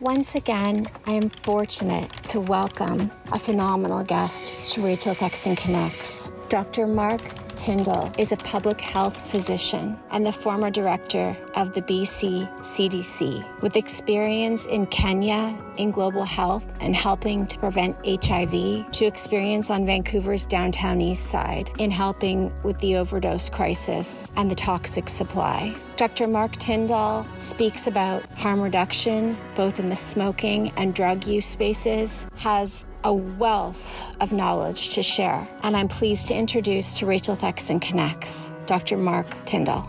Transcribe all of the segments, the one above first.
Once again, I am fortunate to welcome a phenomenal guest to Rachel Thexton Connects. Dr. Mark Tyndall is a public health physician and the former director of the BC CDC with experience in Kenya in global health and helping to prevent HIV, to experience on Vancouver's downtown east side in helping with the overdose crisis and the toxic supply. Dr. Mark Tyndall speaks about harm reduction, both in the smoking and drug use spaces, has a wealth of knowledge to share, and I'm pleased to introduce to Rachel Thexton Connects, Dr. Mark Tyndall.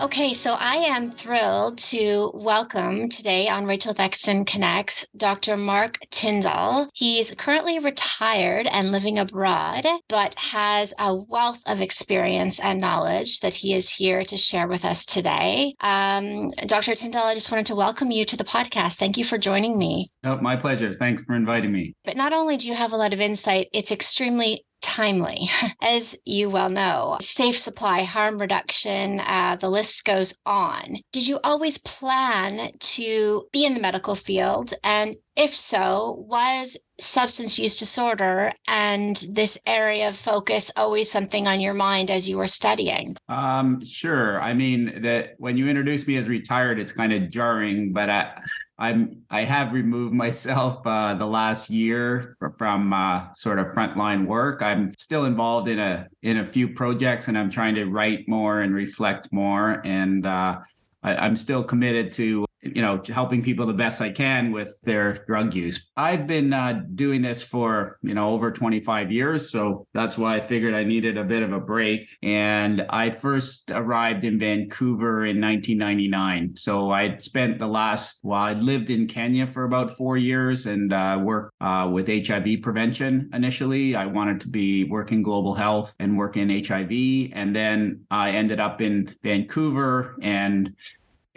Okay, so I am thrilled to welcome today on Rachel Thexton Connects Dr. Mark Tyndall. He's currently retired and living abroad, but has a wealth of experience and knowledge that he is here to share with us today. Um, Dr. Tyndall, I just wanted to welcome you to the podcast. Thank you for joining me. Oh, my pleasure. Thanks for inviting me. But not only do you have a lot of insight, it's extremely timely, as you well know. Safe supply, harm reduction, uh, the list goes on. Did you always plan to be in the medical field? And if so, was substance use disorder and this area of focus always something on your mind as you were studying? Um, sure. I mean, that when you introduce me as retired, it's kind of jarring, but I, I'm I have removed myself uh, the last year from uh, sort of frontline work. I'm still involved in a in a few projects, and I'm trying to write more and reflect more. And uh, I, am still committed to you know helping people the best I can with their drug use. I've been uh, doing this for you know over 25 years, so that's why I figured I needed a bit of a break. And I first arrived in Vancouver in 1999. So I spent the last well, I lived in Kenya for about four years and uh, worked uh, with HIV prevention initially. I wanted to be working global health and work in HIV, and then I ended up in Vancouver and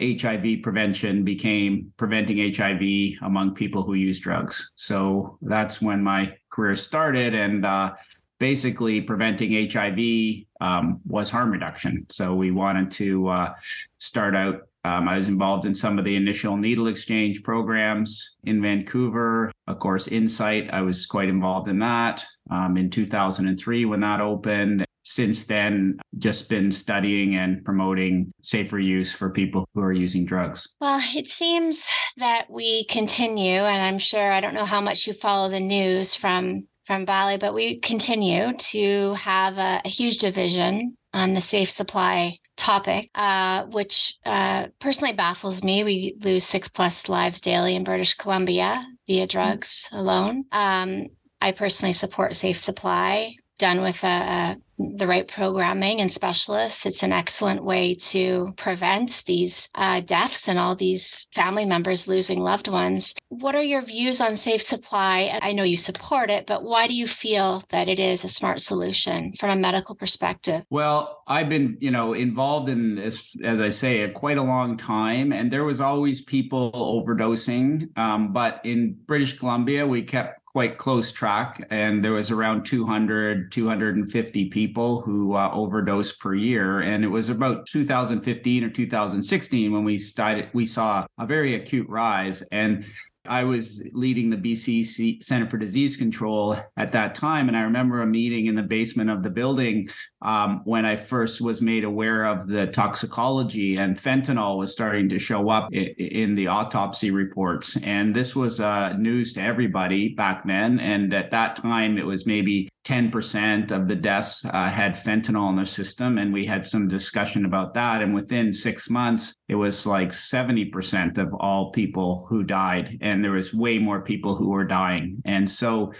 HIV prevention became preventing HIV among people who use drugs. So that's when my career started. And uh, basically, preventing HIV um, was harm reduction. So we wanted to uh, start out. Um, I was involved in some of the initial needle exchange programs in Vancouver. Of course, Insite, I was quite involved in that um, in 2003 when that opened since then just been studying and promoting safer use for people who are using drugs? Well, it seems that we continue, and I'm sure I don't know how much you follow the news from from Bali, but we continue to have a, a huge division on the safe supply topic, uh, which uh, personally baffles me. We lose six plus lives daily in British Columbia via drugs alone. Um, I personally support safe supply done with a, a the right programming and specialists, it's an excellent way to prevent these uh, deaths and all these family members losing loved ones. What are your views on safe supply? I know you support it, but why do you feel that it is a smart solution from a medical perspective? Well, I've been, you know, involved in this, as I say, quite a long time, and there was always people overdosing. Um, but in British Columbia, we kept quite close track and there was around 200 250 people who uh, overdosed per year and it was about 2015 or 2016 when we started we saw a very acute rise and I was leading the BC Center for Disease Control at that time. And I remember a meeting in the basement of the building um, when I first was made aware of the toxicology and fentanyl was starting to show up in, in the autopsy reports. And this was uh, news to everybody back then. And at that time, it was maybe 10% of the deaths uh, had fentanyl in their system. And we had some discussion about that. And within six months, it was like 70% of all people who died. And there was way more people who were dying. And so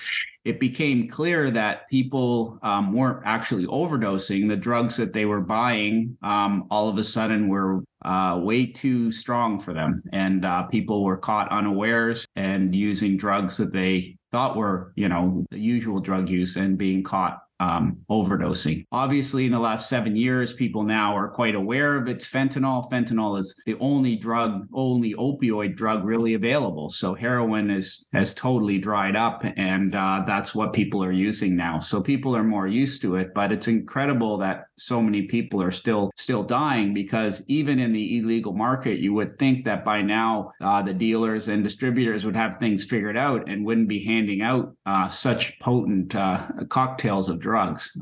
it became clear that people um, weren't actually overdosing. The drugs that they were buying um, all of a sudden were uh, way too strong for them. And uh, people were caught unawares and using drugs that they thought were, you know, the usual drug use and being caught um, overdosing. Obviously, in the last seven years, people now are quite aware of its fentanyl. Fentanyl is the only drug, only opioid drug really available. So heroin is has totally dried up, and uh, that's what people are using now. So people are more used to it. But it's incredible that so many people are still still dying because even in the illegal market, you would think that by now uh, the dealers and distributors would have things figured out and wouldn't be handing out uh, such potent uh, cocktails of drugs.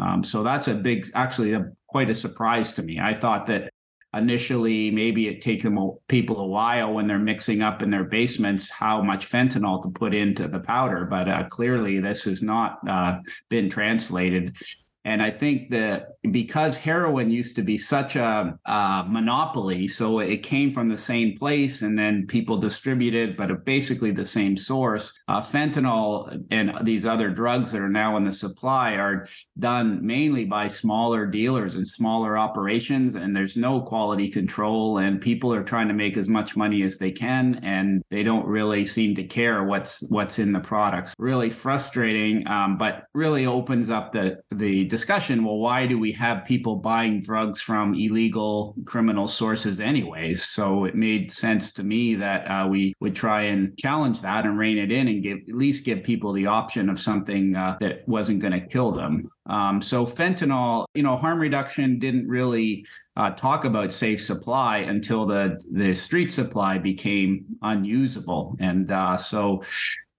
Um, so that's a big, actually, a, quite a surprise to me. I thought that initially maybe it takes them people a while when they're mixing up in their basements how much fentanyl to put into the powder but uh, clearly this has not uh, been translated and I think that because heroin used to be such a, a, monopoly, so it came from the same place and then people distributed, but basically the same source. Uh, fentanyl and these other drugs that are now in the supply are done mainly by smaller dealers and smaller operations, and there's no quality control. And people are trying to make as much money as they can, and they don't really seem to care what's what's in the products. Really frustrating, um, but really opens up the the discussion well why do we have people buying drugs from illegal criminal sources anyways so it made sense to me that uh, we would try and challenge that and rein it in and give at least give people the option of something uh, that wasn't going to kill them. Um, so fentanyl you know harm reduction didn't really uh, talk about safe supply until the the street supply became unusable. And uh, so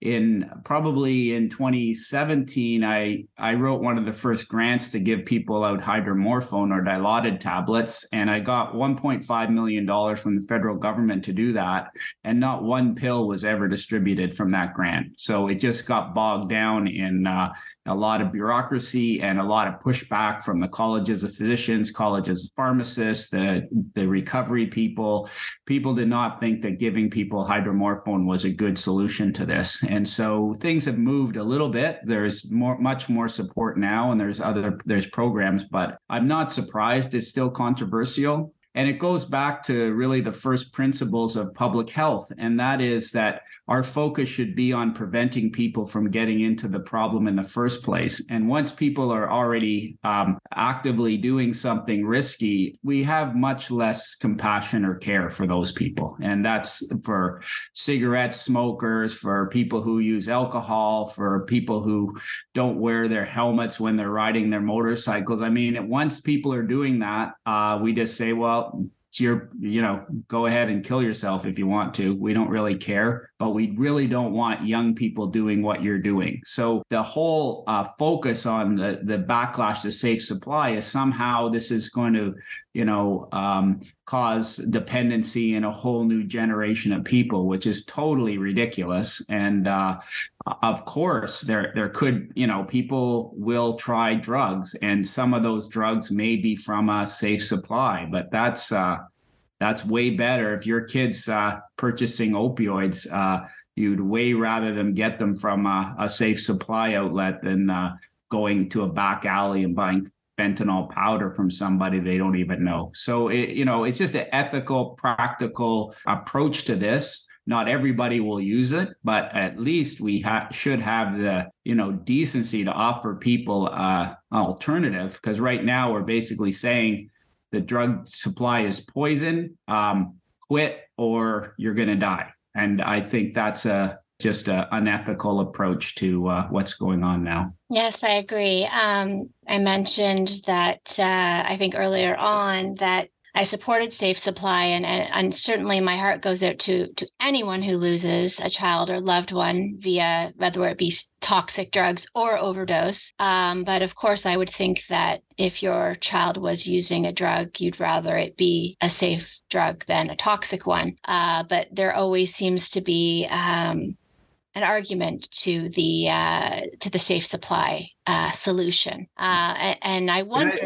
in probably in 2017 i i wrote one of the first grants to give people out hydromorphone or dilaudid tablets and i got 1.5 million dollars from the federal government to do that and not one pill was ever distributed from that grant so it just got bogged down in uh, a lot of bureaucracy and a lot of pushback from the colleges of physicians, colleges of pharmacists, the, the recovery people. People did not think that giving people hydromorphone was a good solution to this. And so things have moved a little bit. There's more, much more support now, and there's other there's programs, but I'm not surprised it's still controversial. And it goes back to really the first principles of public health, and that is that our focus should be on preventing people from getting into the problem in the first place. And once people are already um, actively doing something risky, we have much less compassion or care for those people. And that's for cigarette smokers, for people who use alcohol, for people who don't wear their helmets when they're riding their motorcycles. I mean, once people are doing that, uh, we just say, well, it's your you know go ahead and kill yourself if you want to. We don't really care but we really don't want young people doing what you're doing. So the whole uh, focus on the the backlash to safe supply is somehow this is going to you know um, cause dependency in a whole new generation of people which is totally ridiculous. And uh, of course there there could you know people will try drugs and some of those drugs may be from a safe supply but that's uh, that's way better. If your kids uh, purchasing opioids uh, you'd way rather them get them from a, a safe supply outlet than uh, going to a back alley and buying fentanyl powder from somebody they don't even know. So it, you know it's just an ethical practical approach to this not everybody will use it, but at least we ha- should have the you know decency to offer people uh, an alternative. Because right now we're basically saying the drug supply is poison. Um, quit or you're going to die. And I think that's a just an unethical approach to uh, what's going on now. Yes, I agree. Um, I mentioned that uh, I think earlier on that I supported Safe Supply, and, and, and certainly my heart goes out to to anyone who loses a child or loved one via whether it be toxic drugs or overdose. Um, but of course, I would think that if your child was using a drug, you'd rather it be a safe drug than a toxic one. Uh, but there always seems to be um, an argument to the uh, to the safe supply uh, solution. Uh, and I wonder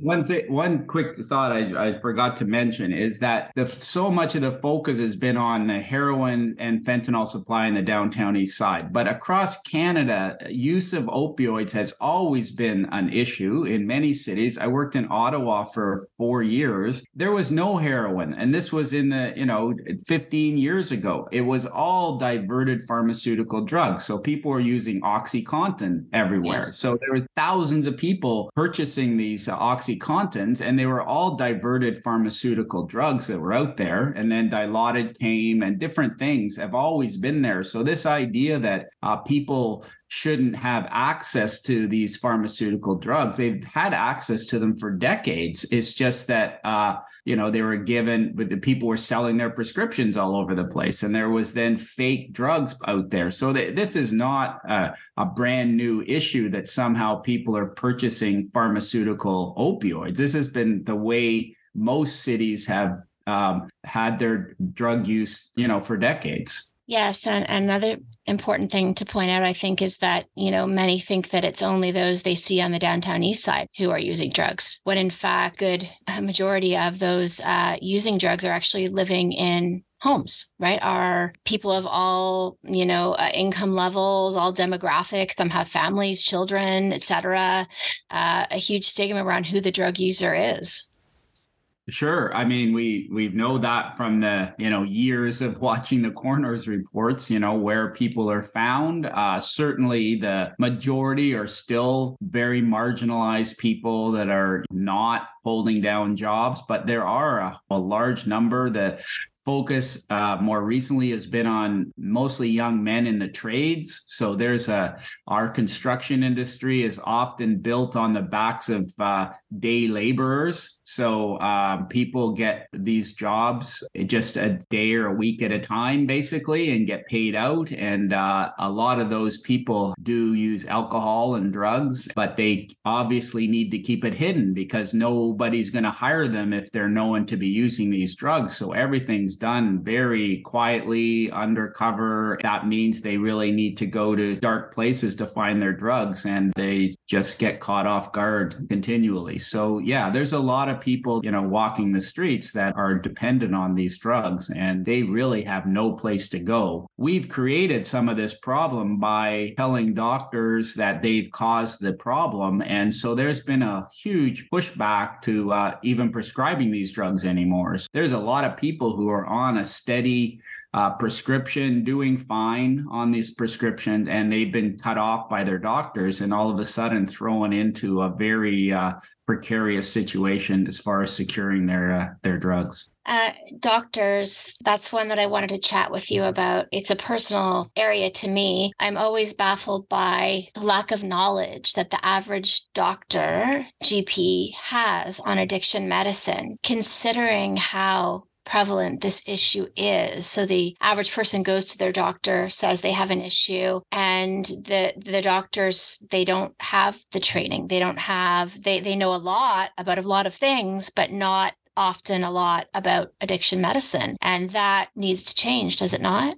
one thing, one quick thought I, I forgot to mention is that the so much of the focus has been on the heroin and fentanyl supply in the downtown east side, but across Canada, use of opioids has always been an issue in many cities. I worked in Ottawa for four years. There was no heroin, and this was in the you know 15 years ago. It was all diverted pharmaceutical drugs, so people were using OxyContin everywhere. Yes So there were thousands of people purchasing these uh, Oxycontins, and they were all diverted pharmaceutical drugs that were out there. And then Dilaudid came, and different things have always been there. So this idea that uh, people shouldn't have access to these pharmaceutical drugs. They've had access to them for decades. It's just that uh, you know they were given, but the people were selling their prescriptions all over the place, and there was then fake drugs out there. So th- this is not a, a brand new issue that somehow people are purchasing pharmaceutical opioids. This has been the way most cities have um, had their drug use, you know, for decades. Yes, and another important thing to point out, I think, is that, you know, many think that it's only those they see on the downtown east side who are using drugs, when in fact, good majority of those uh, using drugs are actually living in homes, right? Are people of all, you know, uh, income levels, all demographic, them have families, children, etc. Uh, a huge stigma around who the drug user is. Sure. I mean, we we know that from the you know years of watching the coroner's reports. You know where people are found. Uh, certainly, the majority are still very marginalized people that are not holding down jobs, but there are a, a large number that focus uh, more recently has been on mostly young men in the trades. So there's a our construction industry is often built on the backs of uh, day laborers. So um, people get these jobs just a day or a week at a time, basically, and get paid out. And uh, a lot of those people do use alcohol and drugs, but they obviously need to keep it hidden because nobody's going to hire them if they're known to be using these drugs. So everything's done very quietly, undercover. That means they really need to go to dark places to find their drugs and they just get caught off guard continually. So, yeah, there's a lot of people, you know, walking the streets that are dependent on these drugs and they really have no place to go. We've created some of this problem by telling doctors that they've caused the problem. And so there's been a huge pushback to uh, even prescribing these drugs anymore. So there's a lot of people who are on a steady uh, prescription, doing fine on these prescriptions, and they've been cut off by their doctors, and all of a sudden thrown into a very uh, precarious situation as far as securing their uh, their drugs. Uh, doctors, that's one that I wanted to chat with you about. It's a personal area to me. I'm always baffled by the lack of knowledge that the average doctor, GP, has on addiction medicine, considering how prevalent this issue is. So the average person goes to their doctor, says they have an issue, and the the doctors they don't have the training. They don't have they they know a lot about a lot of things, but not often a lot about addiction medicine. And that needs to change, does it not?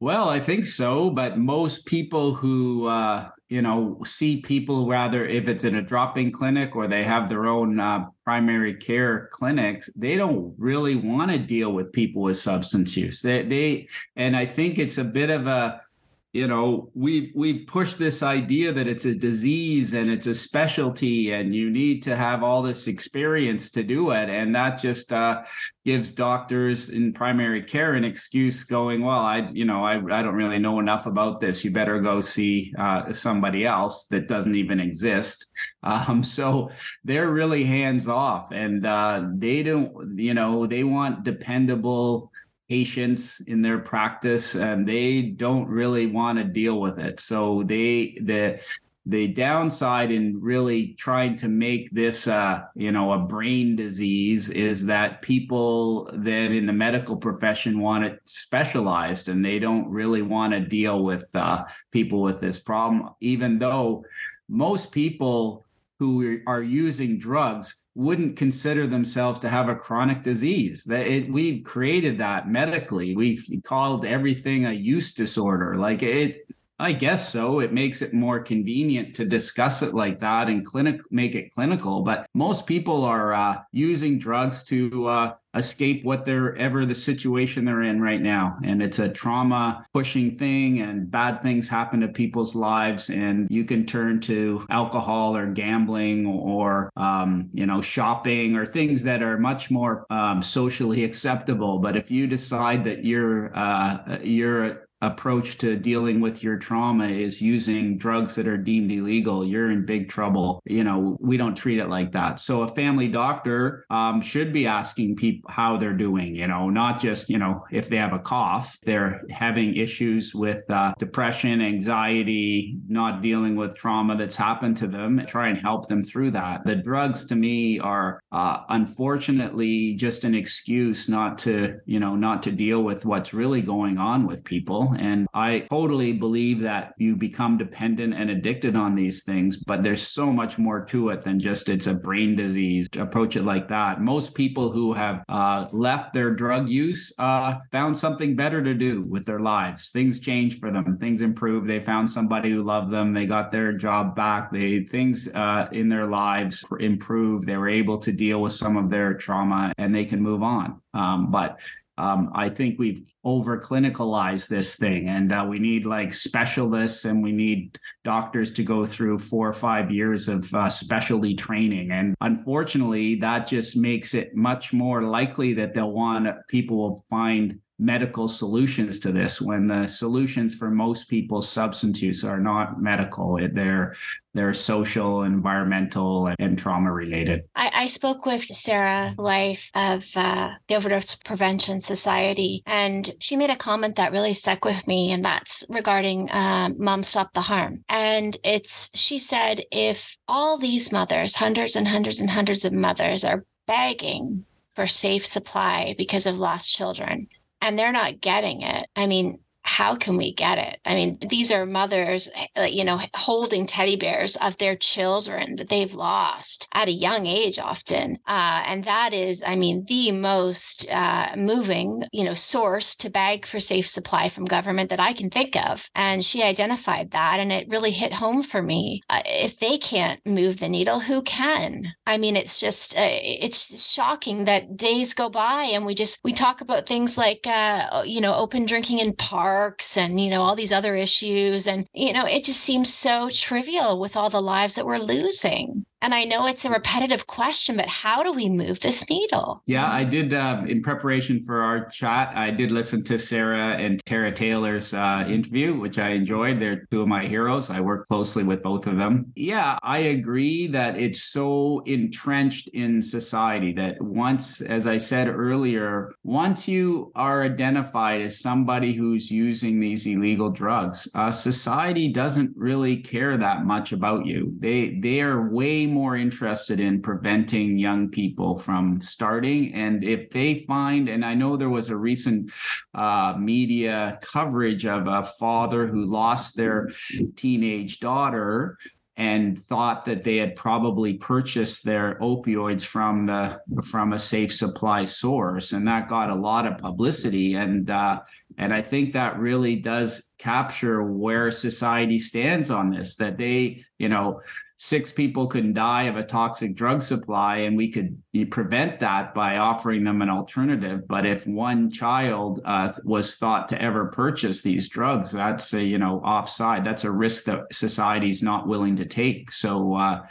Well, I think so, but most people who uh, you know see people rather if it's in a drop-in clinic or they have their own uh, primary care clinics, they don't really want to deal with people with substance use. They, they and I think it's a bit of a you know we we push this idea that it's a disease and it's a specialty and you need to have all this experience to do it. And that just uh, gives doctors in primary care an excuse going well i you know i, I don't really know enough about this. You better go see uh, somebody else that doesn't even exist. Um, so they're really hands off. And uh, they don't you know they want dependable patients in their practice and they don't really want to deal with it. So they the the downside in really trying to make this uh, you know a brain disease is that people that in the medical profession want it specialized and they don't really want to deal with uh, people with this problem even though most people who are using drugs wouldn't consider themselves to have a chronic disease. That it, we've created that medically. We've called everything a use disorder. Like it, I guess so. It makes it more convenient to discuss it like that and clinic make it clinical. But most people are uh, using drugs to uh, escape what they're ever the situation they're in right now, and it's a trauma pushing thing, and bad things happen to people's lives, and you can turn to alcohol or gambling or um, you know shopping or things that are much more um, socially acceptable. But if you decide that you're uh, you're approach to dealing with your trauma is using drugs that are deemed illegal, you're in big trouble. You know, we don't treat it like that. So a family doctor um, should be asking people how they're doing, you know, not just, you know, if they have a cough, they're having issues with uh, depression, anxiety, not dealing with trauma that's happened to them, try and help them through that. The drugs to me are uh, unfortunately just an excuse not to, you know, not to deal with what's really going on with people. And I totally believe that you become dependent and addicted on these things, but there's so much more to it than just it's a brain disease. Approach it like that. Most people who have uh, left their drug use uh, found something better to do with their lives. Things change for them. Things improve. They found somebody who loved them. They got their job back. They things uh, in their lives improved. They were able to deal with some of their trauma, and they can move on. Um, but um, I think we've over clinicalized this thing, and uh, we need like specialists and we need doctors to go through four or five years of uh, specialty training. And unfortunately, that just makes it much more likely that they'll want people will find medical solutions to this when the solutions for most people's substance use are not medical. They're they're social environmental and trauma related. I, I spoke with Sarah Blyth of uh, the overdose prevention society and she made a comment that really stuck with me and that's regarding uh, mom stop the harm. And it's she said if all these mothers hundreds and hundreds and hundreds of mothers are begging for safe supply because of lost children and they're not getting it. I mean, how can we get it? I mean, these are mothers, uh, you know, holding teddy bears of their children that they've lost at a young age, often. Uh, and that is, I mean, the most uh, moving, you know, source to beg for safe supply from government that I can think of. And she identified that, and it really hit home for me. Uh, if they can't move the needle, who can? I mean, it's just, uh, it's shocking that days go by and we just, we talk about things like, uh, you know, open drinking in parks parks and, you know, all these other issues. And, you know, it just seems so trivial with all the lives that we're losing. And I know it's a repetitive question, but how do we move this needle? Yeah, I did uh, in preparation for our chat. I did listen to Sarah and Tara Taylor's uh, interview, which I enjoyed. They're two of my heroes. I work closely with both of them. Yeah, I agree that it's so entrenched in society that once, as I said earlier, once you are identified as somebody who's using these illegal drugs, uh, society doesn't really care that much about you. They they are way more interested in preventing young people from starting. And if they find, and I know there was a recent uh, media coverage of a father who lost their teenage daughter and thought that they had probably purchased their opioids from the from a safe supply source and that got a lot of publicity and uh, and I think that really does capture where society stands on this that they you know six people could die of a toxic drug supply and we could prevent that by offering them an alternative. But if one child uh, was thought to ever purchase these drugs that's a you know offside. That's a risk that society's not willing to take. So uh,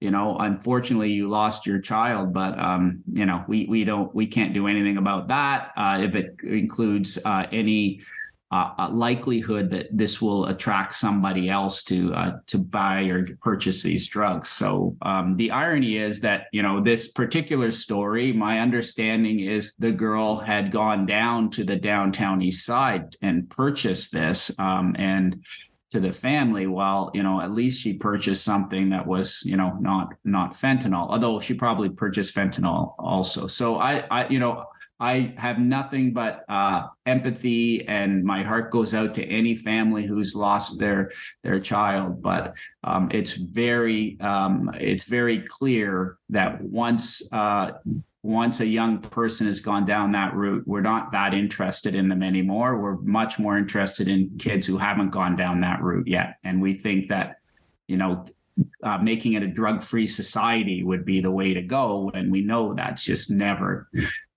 you know unfortunately you lost your child but um, you know we we don't we can't do anything about that. Uh, if it includes uh, any uh, likelihood that this will attract somebody else to uh, to buy or purchase these drugs. So um, the irony is that you know this particular story. My understanding is the girl had gone down to the downtown east side and purchased this, um, and to the family well you know at least she purchased something that was you know not not fentanyl although she probably purchased fentanyl also so i i you know I have nothing but uh, empathy, and my heart goes out to any family who's lost their their child. But um, it's very um, it's very clear that once uh, once a young person has gone down that route, we're not that interested in them anymore. We're much more interested in kids who haven't gone down that route yet, and we think that you know uh, making it a drug-free society would be the way to go and we know that's just never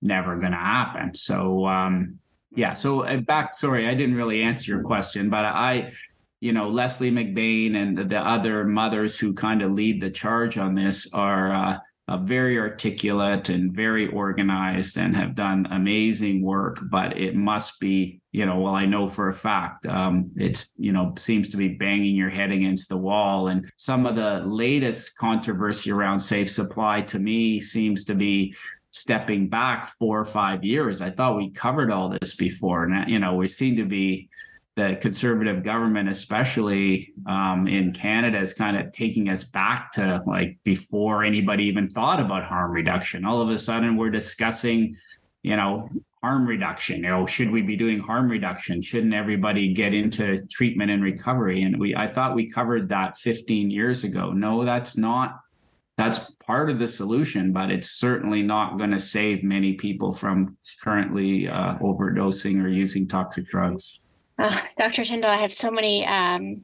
never going to happen. So, um, yeah. So uh, back, sorry, I didn't really answer your question, but I, you know, Leslie McBain and the other mothers who kind of lead the charge on this are, uh, very articulate and very organized and have done amazing work. But it must be, you know, well, I know for a fact um, it's, you know, seems to be banging your head against the wall. And some of the latest controversy around safe supply to me seems to be stepping back four or five years. I thought we covered all this before. And, you know, we seem to be the conservative government, especially um, in Canada, is kind of taking us back to like before anybody even thought about harm reduction. All of a sudden, we're discussing, you know, harm reduction. You know, should we be doing harm reduction? Shouldn't everybody get into treatment and recovery? And we, I thought we covered that 15 years ago. No, that's not. That's part of the solution, but it's certainly not going to save many people from currently uh, overdosing or using toxic drugs. Uh, Dr. Tyndall, I have so many um,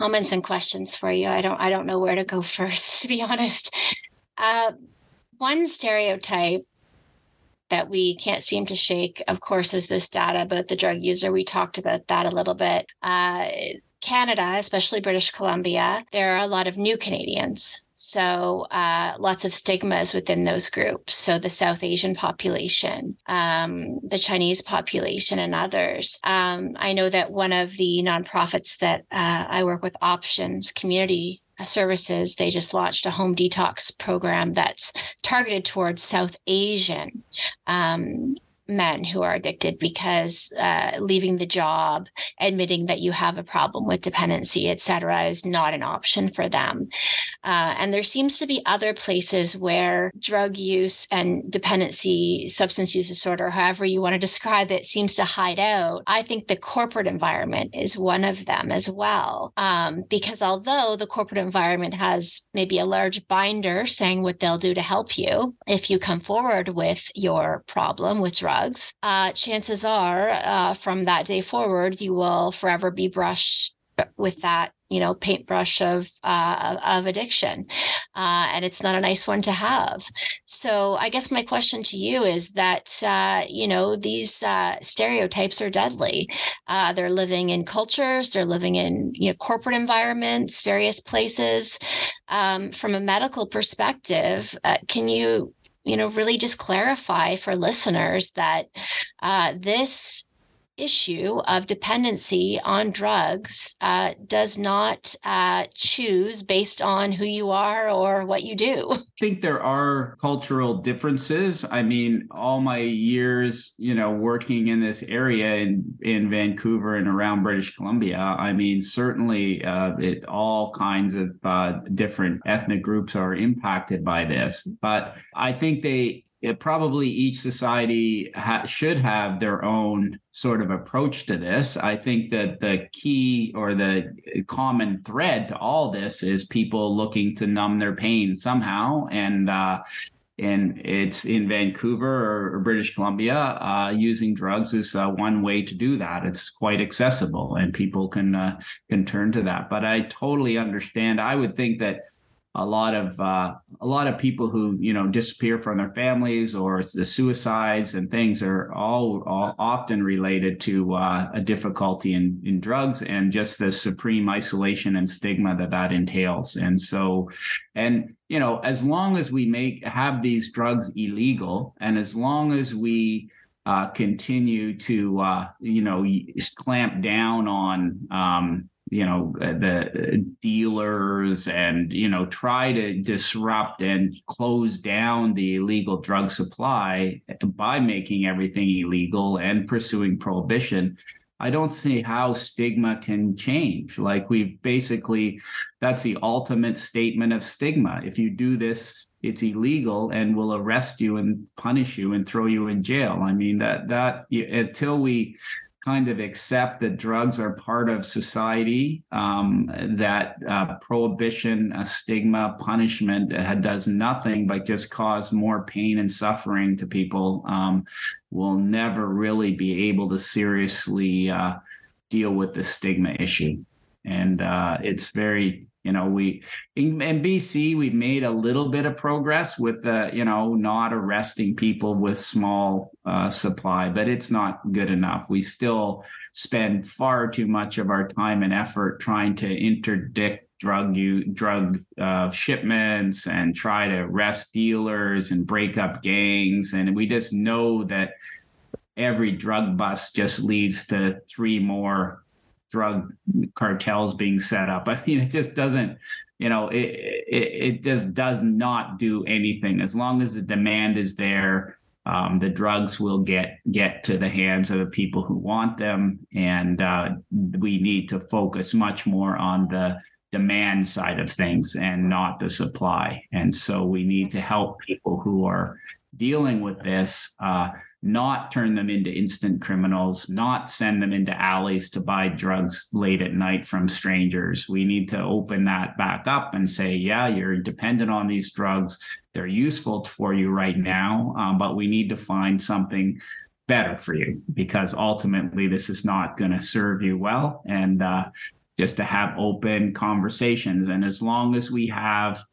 comments and questions for you. I don't I don't know where to go first, to be honest. Uh, one stereotype that we can't seem to shake, of course, is this data about the drug user. We talked about that a little bit. Uh, Canada, especially British Columbia, there are a lot of new Canadians. So, uh, lots of stigmas within those groups. So, the South Asian population, um, the Chinese population, and others. Um, I know that one of the nonprofits that uh, I work with, Options Community Services, they just launched a home detox program that's targeted towards South Asian um, men who are addicted because uh, leaving the job, admitting that you have a problem with dependency, et cetera, is not an option for them. Uh, and there seems to be other places where drug use and dependency, substance use disorder, however you want to describe it, seems to hide out. I think the corporate environment is one of them as well. Um, because although the corporate environment has maybe a large binder saying what they'll do to help you if you come forward with your problem with drugs drugs, uh, chances are uh, from that day forward, you will forever be brushed with that you know paintbrush of uh, of addiction uh, and it's not a nice one to have. So i guess my question to you is that uh, you know these uh, stereotypes are deadly. Uh, they're living in cultures they're living in you know corporate environments various places. Um, from a medical perspective uh, can you you know, really just clarify for listeners that uh, this issue of dependency on drugs uh, does not uh, choose based on who you are or what you do. I think there are cultural differences. I mean, all my years, you know, working in this area in in Vancouver and around British Columbia, I mean, certainly uh, it all kinds of uh, different ethnic groups are impacted by this, but I think they it probably each society ha- should have their own sort of approach to this. I think that the key or the common thread to all this is people looking to numb their pain somehow, and uh, and it's in Vancouver or, British Columbia. Uh, using drugs is uh, one way to do that. It's quite accessible, and people can uh, can turn to that. But I totally understand. I would think that a lot of uh, a lot of people who you know disappear from their families or the suicides and things are all, all often related to uh, a difficulty in in drugs and just the supreme isolation and stigma that that entails. And so and you know as long as we make have these drugs illegal and as long as we uh, continue to uh, you know clamp down on um, you know uh, the dealers and you know try to disrupt and close down the illegal drug supply by making everything illegal and pursuing prohibition. I don't see how stigma can change. Like we've basically that's the ultimate statement of stigma. If you do this it's illegal and will arrest you and punish you and throw you in jail. I mean that that until we kind of accept that drugs are part of society, um, that uh, prohibition, a stigma, punishment uh, does nothing but just cause more pain and suffering to people, um, will never really be able to seriously uh, deal with the stigma issue. And uh, it's very you know we in, in, bc we've made a little bit of progress with uh, you know not arresting people with small uh, supply but it's not good enough. We still spend far too much of our time and effort trying to interdict drug you drug uh, shipments and try to arrest dealers and break up gangs. And we just know that every drug bust just leads to three more drug cartels being set up. I mean it just doesn't you know it, it it just does not do anything. As long as the demand is there um, the drugs will get get to the hands of the people who want them. And uh, we need to focus much more on the demand side of things and not the supply. And so we need to help people who are dealing with this uh, not turn them into instant criminals, not send them into alleys to buy drugs late at night from strangers. We need to open that back up and say, yeah, you're dependent on these drugs. They're useful for you right now, um, but we need to find something better for you because ultimately this is not going to serve you well. And uh, just to have open conversations. And as long as we have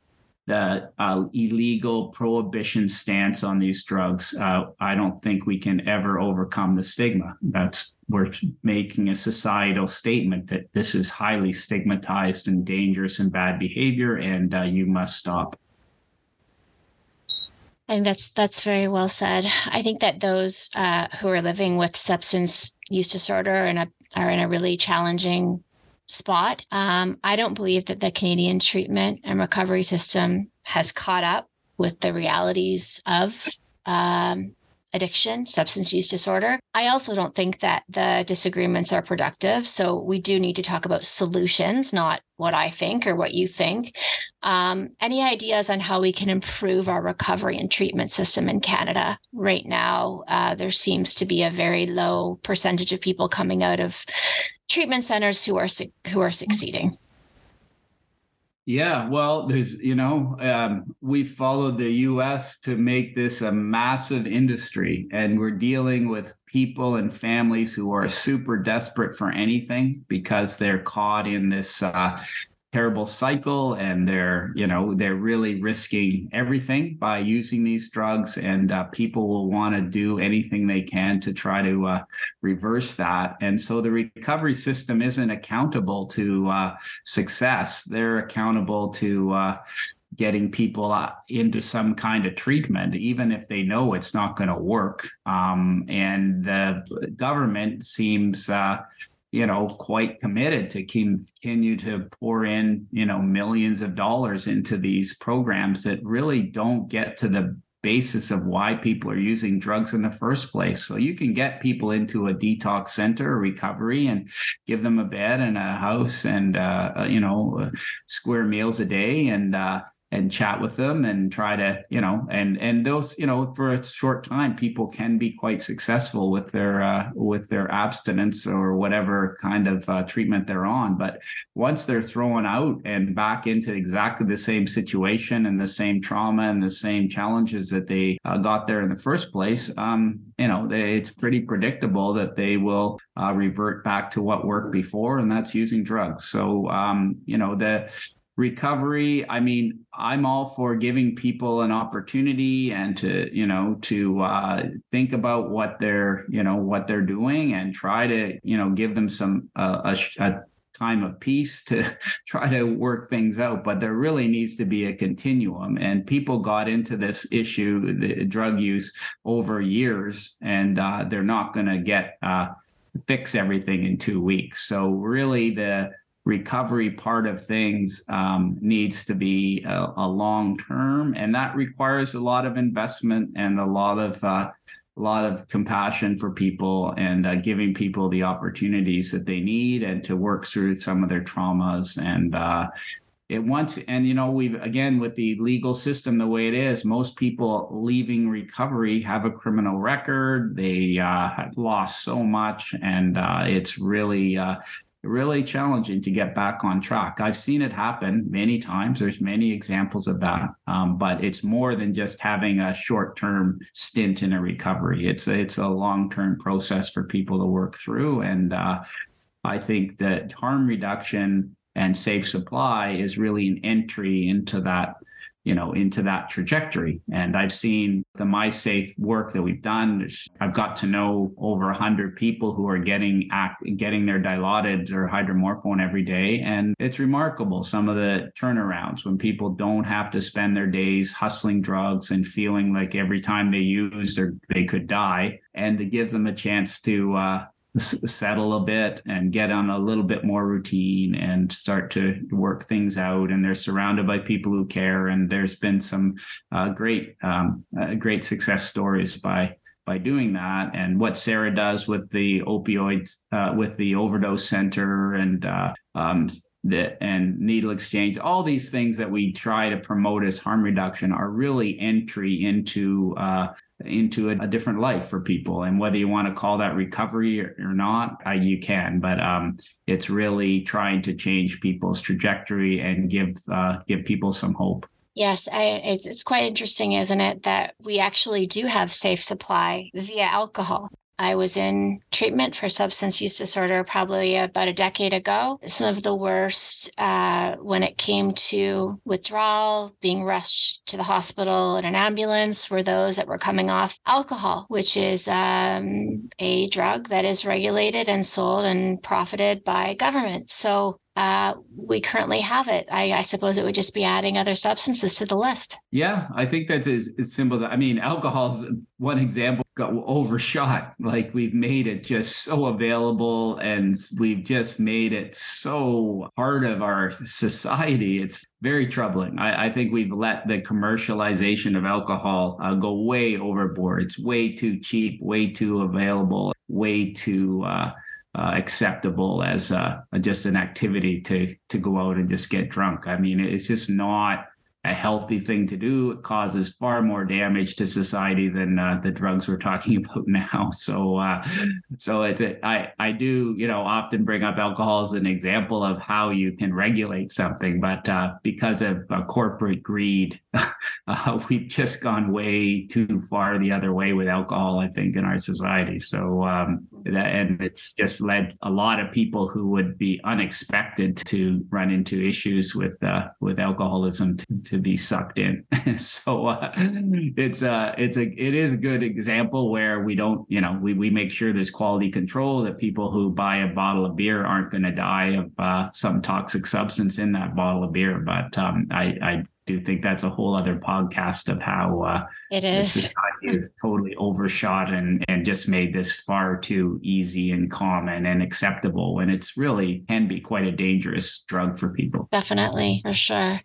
the uh, illegal prohibition stance on these drugs, uh, I don't think we can ever overcome the stigma. That's we're making a societal statement that this is highly stigmatized and dangerous and bad behavior, and uh, you must stop. And that's that's very well said. I think that those uh, who are living with substance use disorder and are in a really challenging spot. Um, I don't believe that the Canadian treatment and recovery system has caught up with the realities of um, addiction, substance use disorder. I also don't think that the disagreements are productive. So we do need to talk about solutions, not what I think or what you think. Um, any ideas on how we can improve our recovery and treatment system in Canada? Right now, uh, there seems to be a very low percentage of people coming out of treatment centers who are who are succeeding. Yeah, well, there's, you know, um, we followed the US to make this a massive industry, and we're dealing with people and families who are super desperate for anything because they're caught in this uh, terrible cycle and they're you know they're really risking everything by using these drugs and uh, people will want to do anything they can to try to uh, reverse that and so the recovery system isn't accountable to uh, success they're accountable to uh, getting people uh, into some kind of treatment, even if they know it's not going to work. Um, and the government seems uh, you know, quite committed to continue to pour in, you know, millions of dollars into these programs that really don't get to the basis of why people are using drugs in the first place. So you can get people into a detox center, recovery, and give them a bed and a house and uh, uh you know uh, square meals a day, and uh, and chat with them and try to you know and and those you know for a short time people can be quite successful with their uh, with their abstinence or whatever kind of uh, treatment they're on. But once they're thrown out and back into exactly the same situation and the same trauma and the same challenges that they uh, got there in the first place um, you know they, it's pretty predictable that they will uh, revert back to what worked before and that's using drugs. So um, you know the recovery. I mean i'm all for giving people an opportunity and to you know to uh, think about what they're you know what they're doing and try to you know give them some uh, a, a time of peace to try to work things out. But there really needs to be a continuum. And people got into this issue the drug use over years. And uh, they're not going to get uh, fix everything in two weeks. So really the recovery part of things um, needs to be a, a, long term, and that requires a lot of investment and a lot of uh, a lot of compassion for people and uh, giving people the opportunities that they need and to work through some of their traumas and. Uh, it once and you know we've again with the legal system the way it is most people leaving recovery have a criminal record they uh, have lost so much and uh, it's really uh, really challenging to get back on track. I've seen it happen many times. There's many examples of that, um, but it's more than just having a short-term stint in a recovery. It's it's a long-term process for people to work through, and uh, I think that harm reduction and safe supply is really an entry into that you know, into that trajectory. And I've seen the MySafe work that we've done. I've got to know over 100 people who are getting act, getting their dilaudid or hydromorphone every day. And it's remarkable some of the turnarounds when people don't have to spend their days hustling drugs and feeling like every time they use they could die. And it gives them a chance to, uh, settle a bit and get on a little bit more routine and start to work things out. And they're surrounded by people who care. And there's been some uh, great um, uh, great success stories by by doing that. And what sarah does with the opioids uh, with the overdose center and uh, um, the, and needle exchange all these things that we try to promote as harm reduction are really entry into uh, into a, a, different life for people. And whether you want to call that recovery or, or not, uh, you can. But um, it's really trying to change people's trajectory and give uh, give people some hope. Yes, I, it's, it's quite interesting, isn't it, that we actually do have safe supply via alcohol. I was in treatment for substance use disorder probably about a decade ago. Some of the worst uh, when it came to withdrawal, being rushed to the hospital in an ambulance, were those that were coming off alcohol, which is um, a drug that is regulated and sold and profited by government. So uh, we currently have it. I, I, suppose it would just be adding other substances to the list. Yeah, I think that's as, as simple. That, I mean, alcohol's one example got overshot. Like we've made it just so available and we've just made it so part of our society. It's very troubling. I, I think we've let the commercialization of alcohol uh, go way overboard. It's way too cheap, way too available, way too. Uh, uh, acceptable as uh, just an activity to to go out and just get drunk. I mean, it's just not a healthy thing to do. It causes far more damage to society than uh, the drugs we're talking about now. So, uh, so it's a, I I do you know often bring up alcohol as an example of how you can regulate something, but uh, because of uh, corporate greed, uh, we've just gone way too far the other way with alcohol. I think in our society. So, um, and it's just led a lot of people who would be unexpected to run into issues with uh, with alcoholism. To, to be sucked in. so uh, it's a uh, it's a it is a good example where we don't you know we we make sure there's quality control that people who buy a bottle of beer aren't going to die of uh, some toxic substance in that bottle of beer. But um, I I do think that's a whole other podcast of how uh, it is society is totally overshot and and just made this far too easy and common and acceptable when it's really can be quite a dangerous drug for people. Definitely, for sure.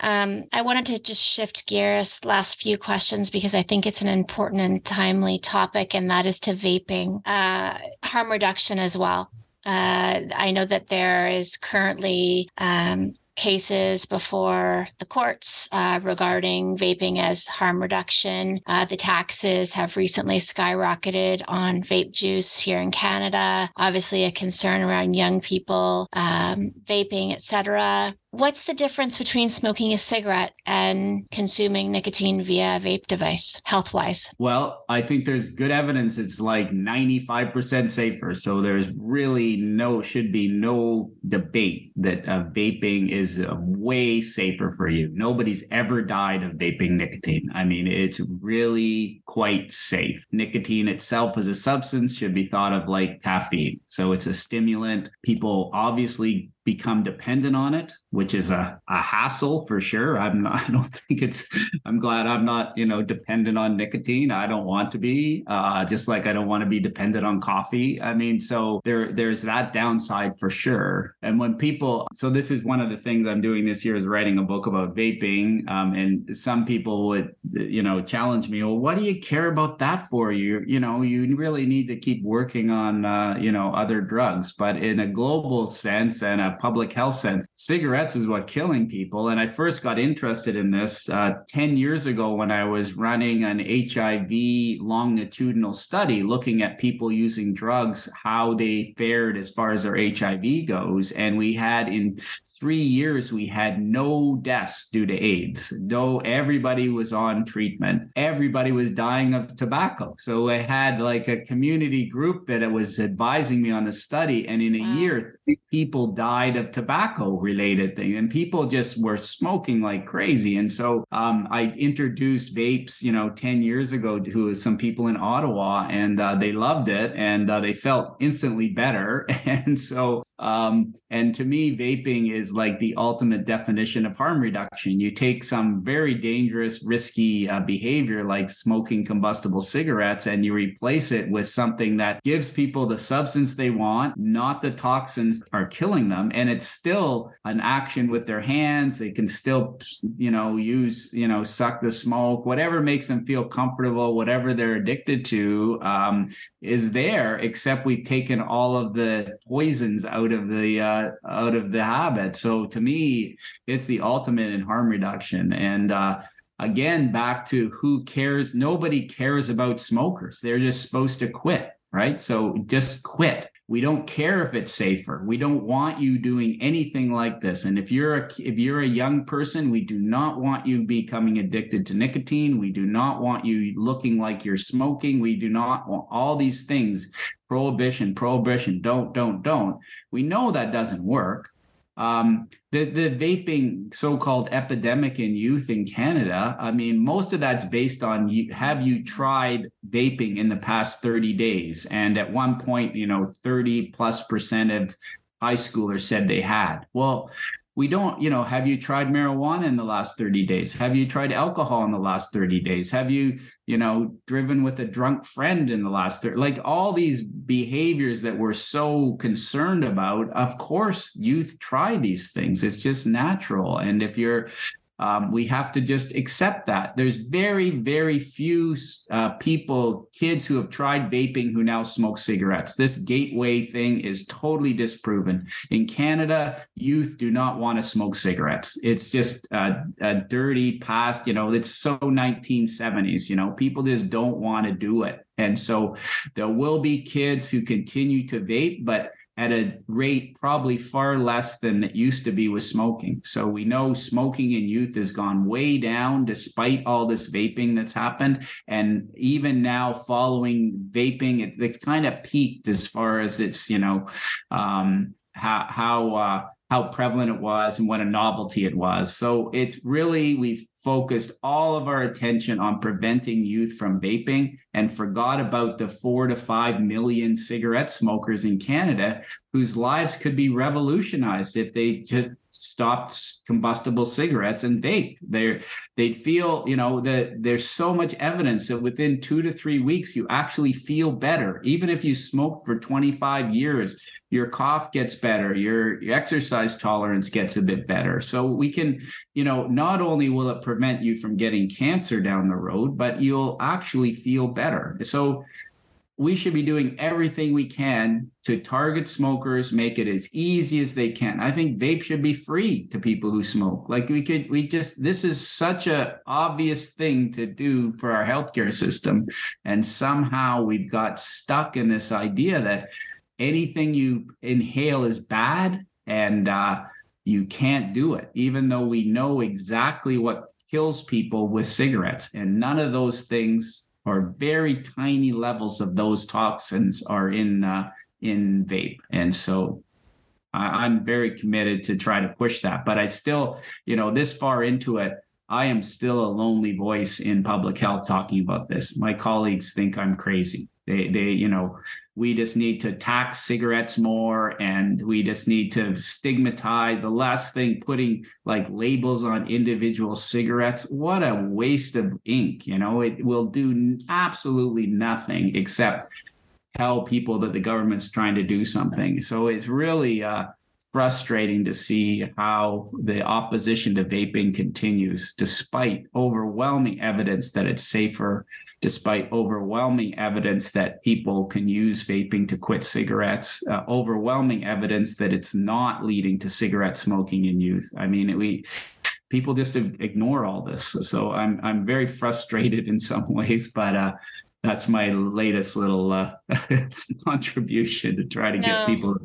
Um, I wanted to just shift gears last few questions because I think it's an important and timely topic, and that is to vaping, uh, harm reduction as well. Uh, I know that there is currently um, cases before the courts uh, regarding vaping as harm reduction. Uh, the taxes have recently skyrocketed on vape juice here in Canada. Obviously, a concern around young people um, vaping, etc. What's the difference between smoking a cigarette and consuming nicotine via a vape device, health wise? Well, I think there's good evidence it's like 95% safer. So there's really no, should be no debate that uh, vaping is uh, way safer for you. Nobody's ever died of vaping nicotine. I mean, it's really quite safe. Nicotine itself as a substance should be thought of like caffeine. So it's a stimulant. People obviously become dependent on it which is a, a hassle for sure. I'm not, I don't think it's, I'm glad I'm not, you know, dependent on nicotine. I don't want to be, uh, just like I don't want to be dependent on coffee. I mean, so there, there's that downside for sure. And when people, so this is one of the things I'm doing this year is writing a book about vaping. Um, and some people would, you know, challenge me, well, what do you care about that for? You, you know, you really need to keep working on, uh, you know, other drugs, but in a global sense and a public health sense, cigarettes cigarettes is what killing people. And I first got interested in this uh, 10 years ago when I was running an HIV longitudinal study looking at people using drugs, how they fared as far as their HIV goes. And we had in three years, we had no deaths due to AIDS. No, everybody was on treatment. Everybody was dying of tobacco. So I had like a community group that was advising me on the study. And in a wow. year, people died of tobacco related thing and people just were smoking like crazy and so um, i introduced vapes you know 10 years ago to some people in ottawa and uh, they loved it and uh, they felt instantly better and so um, and to me, vaping is like the ultimate definition of harm reduction. You take some very dangerous, risky uh, behavior like smoking combustible cigarettes and you replace it with something that gives people the substance they want, not the toxins are killing them. And it's still an action with their hands. They can still, you know, use, you know, suck the smoke, whatever makes them feel comfortable, whatever they're addicted to um, is there, except we've taken all of the poisons out of the uh, out of the habit. So to me, it's the ultimate in harm reduction. And uh, again, back to who cares? Nobody cares about smokers. They're just supposed to quit, right? So just quit. We don't care if it's safer. We don't want you doing anything like this. And if you're a if you're a young person, we do not want you becoming addicted to nicotine. We do not want you looking like you're smoking. We do not want all these things. Prohibition, prohibition, don't, don't, don't. We know that doesn't work. Um, the the vaping so-called epidemic in youth in Canada. I mean, most of that's based on you, have you tried vaping in the past 30 days? And at one point, you know, 30 plus percent of high schoolers said they had. Well, we don't, you know, have you tried marijuana in the last 30 days? Have you tried alcohol in the last 30 days? Have you, you know, driven with a drunk friend in the last 30? Like all these behaviors that we're so concerned about, of course, youth try these things. It's just natural. And if you're um, we have to just accept that. There's very, very few uh, people, kids who have tried vaping who now smoke cigarettes. This gateway thing is totally disproven. In Canada, youth do not want to smoke cigarettes. It's just a, a dirty past, you know, it's so 1970s, you know, people just don't want to do it. And so there will be kids who continue to vape, but at a rate probably far less than it used to be with smoking. So we know smoking in youth has gone way down despite all this vaping that's happened. And even now, following vaping, it, it's kind of peaked as far as it's, you know, um, how, how, uh, how prevalent it was and what a novelty it was. So it's really, we've focused all of our attention on preventing youth from vaping and forgot about the four to five million cigarette smokers in Canada whose lives could be revolutionized if they just stopped combustible cigarettes and vaped. They they'd feel, you know, that there's so much evidence that within two to three weeks you actually feel better. Even if you smoked for 25 years, your cough gets better, your, your exercise tolerance gets a bit better. So we can, you know, not only will it prevent you from getting cancer down the road, but you'll actually feel better. So we should be doing everything we can to target smokers, make it as easy as they can. I think vape should be free to people who smoke. Like we could, we just, this is such a obvious thing to do for our healthcare system. And somehow we've got stuck in this idea that anything you inhale is bad and uh, you can't do it, even though we know exactly what kills people with cigarettes. And none of those things or very tiny levels of those toxins are in uh, in vape. And so I, I'm very committed to try to push that. But I still, you know, this far into it, I am still a lonely voice in public health talking about this. My colleagues think I'm crazy. They, they, you know, we just need to tax cigarettes more and we just need to stigmatize the last thing putting like labels on individual cigarettes. What a waste of ink you know? It will do absolutely nothing except tell people that the government's trying to do something. So it's really uh, frustrating to see how the opposition to vaping continues despite overwhelming evidence that it's safer despite overwhelming evidence that people can use vaping to quit cigarettes, uh, overwhelming evidence that it's not leading to cigarette smoking in youth. I mean, we people just ignore all this. So I'm I'm very frustrated in some ways, but uh, that's my latest little uh, contribution to try to no. get people.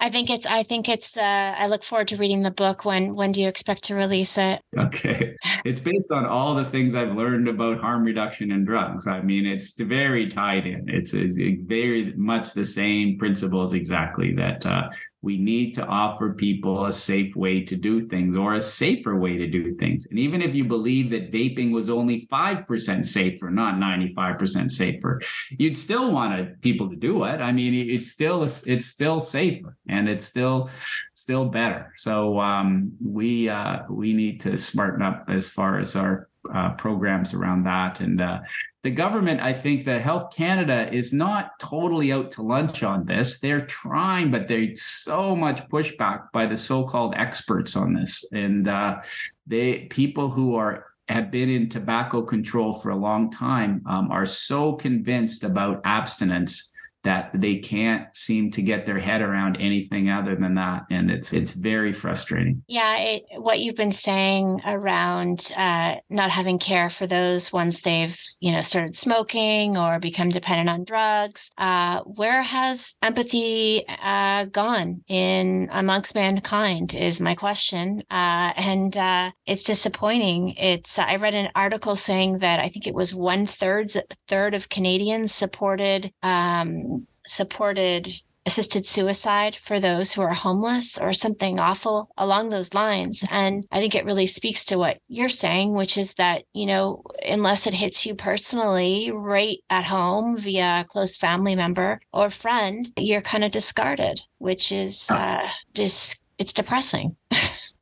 I think it's. I think it's. Uh, I look forward to reading the book. When When do you expect to release it? Okay, it's based on all the things I've learned about harm reduction in drugs. I mean, it's very tied in. It's, it's very much the same principles exactly that uh, we need to offer people a safe way to do things or a safer way to do things. And even if you believe that vaping was only 5% safer, not 95% safer, you'd still want people to do it. I mean, it's still it's still safer and it's still still better. So um, we uh, we need to smarten up as far as our uh, programs around that. And uh, the government, I think that Health Canada is not totally out to lunch on this. They're trying, but there's so much pushback by the so-called experts on this, and uh, they people who are have been in tobacco control for a long time um, are so convinced about abstinence that they can't seem to get their head around anything other than that. And it's it's very frustrating. Yeah it, what you've been saying around uh, not having care for those once they've you know started smoking or become dependent on drugs uh, where has empathy uh, gone in amongst mankind is my question. Uh, and uh, it's disappointing. It's i read an article saying that i think it was one third third of canadians supported um, supported assisted suicide for those who are homeless or something awful along those lines. And I think it really speaks to what you're saying, which is that, you know, unless it hits you personally right at home via a close family member or friend, you're kind of discarded, which is uh, just, it's depressing.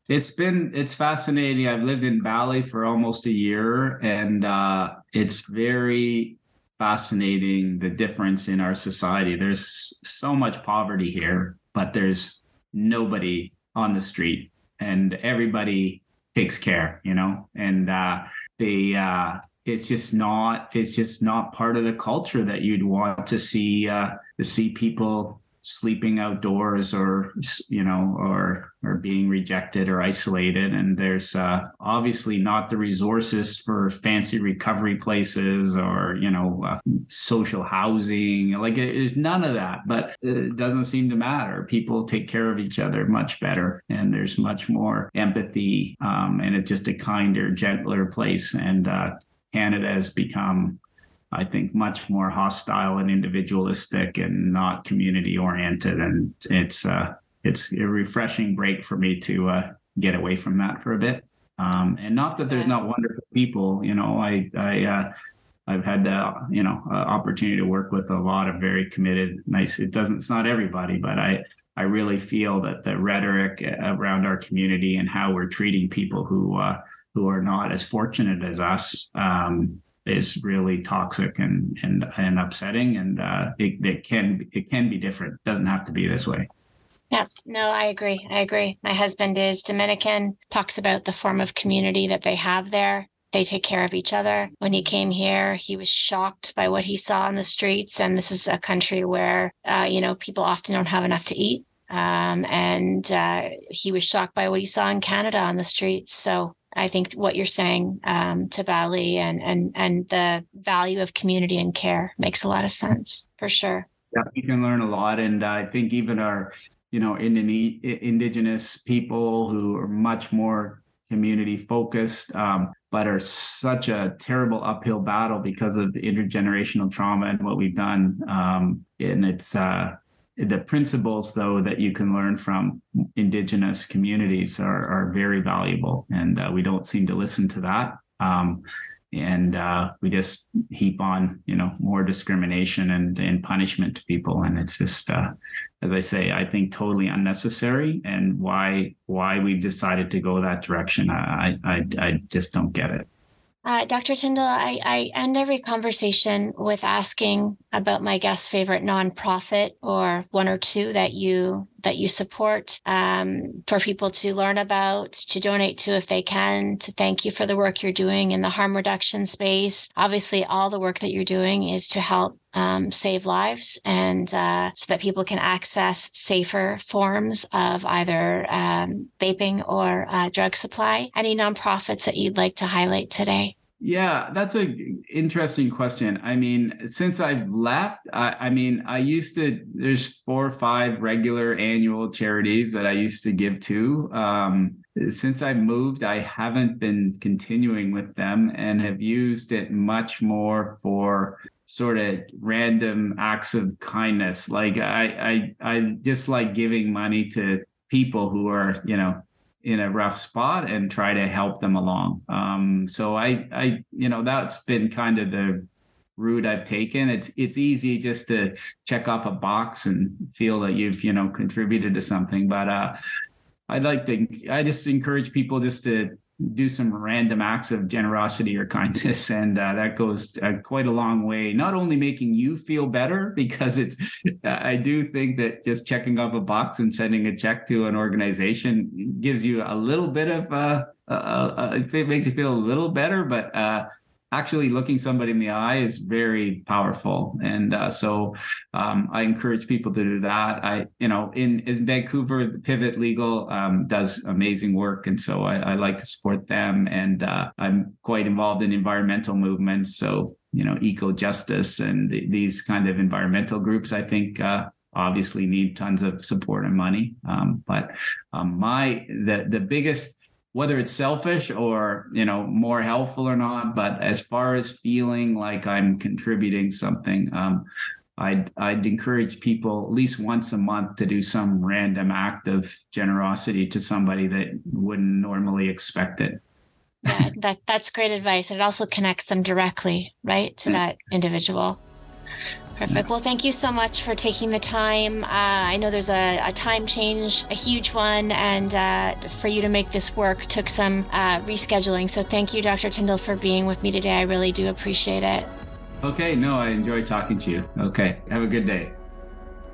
It's been it's fascinating. I've lived in Bali for almost a year, and uh, it's very fascinating the difference in our society. There's so much poverty here, but there's nobody on the street and everybody takes care, you know, and uh, they, uh, it's just not, it's just not part of the culture that you'd want to see, uh, to see people sleeping outdoors or you know or or being rejected or isolated. And there's uh, obviously not the resources for fancy recovery places or you know uh, social housing. Like there's none of that but it doesn't seem to matter. People take care of each other much better and there's much more empathy um, and it's just a kinder gentler place. And uh, Canada has become I think, much more hostile and individualistic and not community oriented. And it's uh, it's a refreshing break for me to uh, get away from that for a bit. Um, and not that there's not wonderful people, you know, I, I, uh, I've had the, you know, uh, opportunity to work with a lot of very committed, nice, it doesn't, it's not everybody, but I, I really feel that the rhetoric around our community and how we're treating people who, uh, who are not as fortunate as us, um, is really toxic and and and upsetting and uh, it, it can it can be different it doesn't have to be this way yeah no i agree i agree my husband is dominican talks about the form of community that they have there they take care of each other. When he came here, he was shocked by what he saw on the streets. And this is a country where, uh, you know, people often don't have enough to eat. Um, and uh, he was shocked by what he saw in Canada on the streets. So I think what you're saying um, to Bali and and and the value of community and care makes a lot of sense for sure. Yeah, we can learn a lot, and I think even our, you know, indigenous people who are much more community focused, um, but are such a terrible uphill battle because of the intergenerational trauma and what we've done. Um, and it's uh, the principles though that you can learn from indigenous communities are, are very valuable and uh, we don't seem to listen to that. Um, and uh, we just heap on you know more discrimination and, and punishment to people. And it's just uh, as i say i think totally unnecessary. And why why we've decided to go that direction i i, I just don't get it. Uh, Dr. Tyndall, I, I, end every conversation with asking about my guest's favorite nonprofit or one or two that you that you support um, for people to learn about, to donate to if they can, to thank you for the work you're doing in the harm reduction space. Obviously, all the work that you're doing is to help um, save lives and uh, so that people can access safer forms of either um, vaping or uh, drug supply. Any nonprofits that you'd like to highlight today? Yeah, that's a interesting question. I mean, since I've left, I, I, mean, I used to. There's four or five regular annual charities that I used to give to. Um, since I moved, I haven't been continuing with them and have used it much more for sort of random acts of kindness. Like I, I, I just like giving money to people who are, you know, in a rough spot and try to help them along. Um, so I, I, you know, that's been kind of the route I've taken. It's it's easy just to check off a box and feel that you've you know contributed to something. But uh, I'd like to I just encourage people just to do some random acts of generosity or kindness and uh, that goes uh, quite a long way not only making you feel better because it's i do think that just checking off a box and sending a check to an organization gives you a little bit of uh, uh, uh it makes you feel a little better but uh, actually looking somebody in the eye is very powerful. And uh, so um, i encourage people to do that. I you know in, in vancouver pivot legal um, does amazing work. And so I, I, like to support them. And uh, i'm quite involved in environmental movements. So you know eco justice and th- these kind of environmental groups i think uh, obviously need tons of support and money. Um, but um, my the the biggest whether it's selfish or you know more helpful or not but as far as feeling like i'm contributing something um, I'd I'd encourage people at least once a month to do some random act of generosity to somebody that wouldn't normally expect it. Yeah, that that's great advice. It also connects them directly, right, to that individual. Perfect. Well, thank you so much for taking the time. Uh, I know there's a, a, time change, a huge one, and uh, for you to make this work took some uh, rescheduling. So thank you, Dr. Tyndall, for being with me today. I really do appreciate it. Okay. No, I enjoyed talking to you. Okay. Have a good day.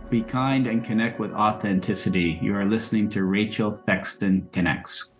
Be kind and connect with authenticity. You are listening to Rachel Thexton Connects.